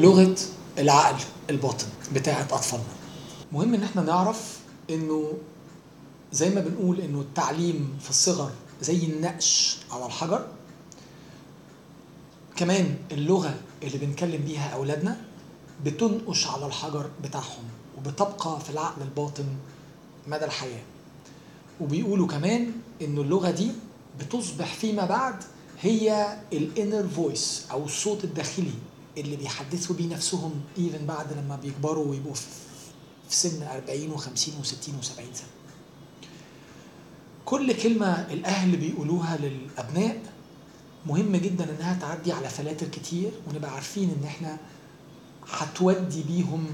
لغة العقل الباطن بتاعه أطفالنا. مهم إن إحنا نعرف إنه زي ما بنقول إنه التعليم في الصغر زي النقش على الحجر كمان اللغة اللي بنكلم بيها أولادنا بتنقش على الحجر بتاعهم وبتبقى في العقل الباطن مدى الحياة. وبيقولوا كمان إنه اللغة دي بتصبح فيما بعد هي ال inner voice أو الصوت الداخلي اللي بيحدثوا بيه نفسهم even بعد لما بيكبروا ويبقوا في سن 40 و50 و60 و70 سنة. كل كلمة الأهل بيقولوها للأبناء مهم جدا إنها تعدي على فلاتر كتير ونبقى عارفين إن إحنا هتودي بيهم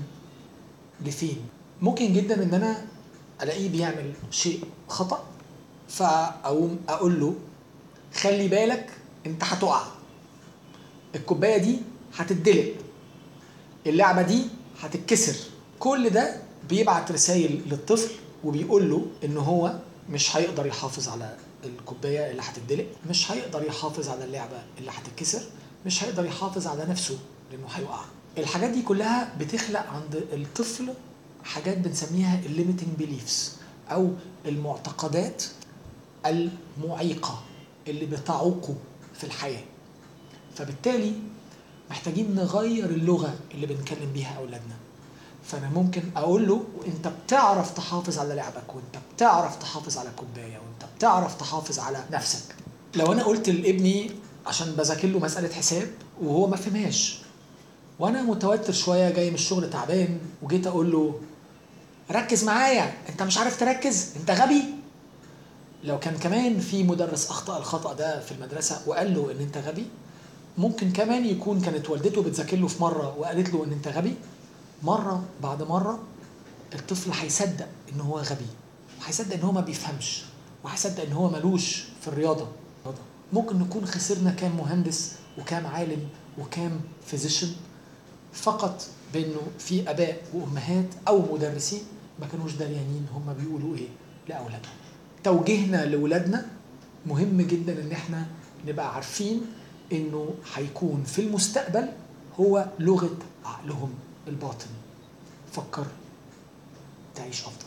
لفين. ممكن جدا إن أنا ألاقيه بيعمل شيء خطأ فأقوم أقول له خلي بالك أنت هتقع الكوباية دي هتتدلق اللعبة دي هتتكسر. كل ده بيبعت رسائل للطفل وبيقول له إن هو مش هيقدر يحافظ على الكوباية اللي هتتدلق مش هيقدر يحافظ على اللعبة اللي هتتكسر مش هيقدر يحافظ على نفسه لأنه هيقع الحاجات دي كلها بتخلق عند الطفل حاجات بنسميها ال limiting beliefs أو المعتقدات المعيقة اللي بتعوقه في الحياة. فبالتالي محتاجين نغير اللغة اللي بنكلم بيها أولادنا. فأنا ممكن أقول له أنت بتعرف تحافظ على لعبك وأنت بتعرف تحافظ على كوبايه وأنت بتعرف تحافظ على نفسك. لو أنا قلت لابني عشان بذاكر له مسألة حساب وهو ما فهمهاش وأنا متوتر شوية جاي من الشغل تعبان وجيت أقول له ركز معايا أنت مش عارف تركز أنت غبي. لو كان كمان في مدرس أخطأ الخطأ ده في المدرسة وقال له إن أنت غبي ممكن كمان يكون كانت والدته بتذاكر له في مرة وقالت له إن أنت غبي؟ مرة بعد مرة الطفل هيصدق إن هو غبي هيصدق إن هو ما بيفهمش وهيصدق إن هو ملوش في الرياضة. ممكن نكون خسرنا كام مهندس وكام عالم وكام فيزيشن فقط بإنه في آباء وأمهات أو مدرسين ما كانوش دريانين هم بيقولوا إيه لأولادهم. توجيهنا لاولادنا مهم جدا إن إحنا نبقى عارفين إنه هيكون في المستقبل هو لغة عقلهم الباطن. فكر تعيش أفضل.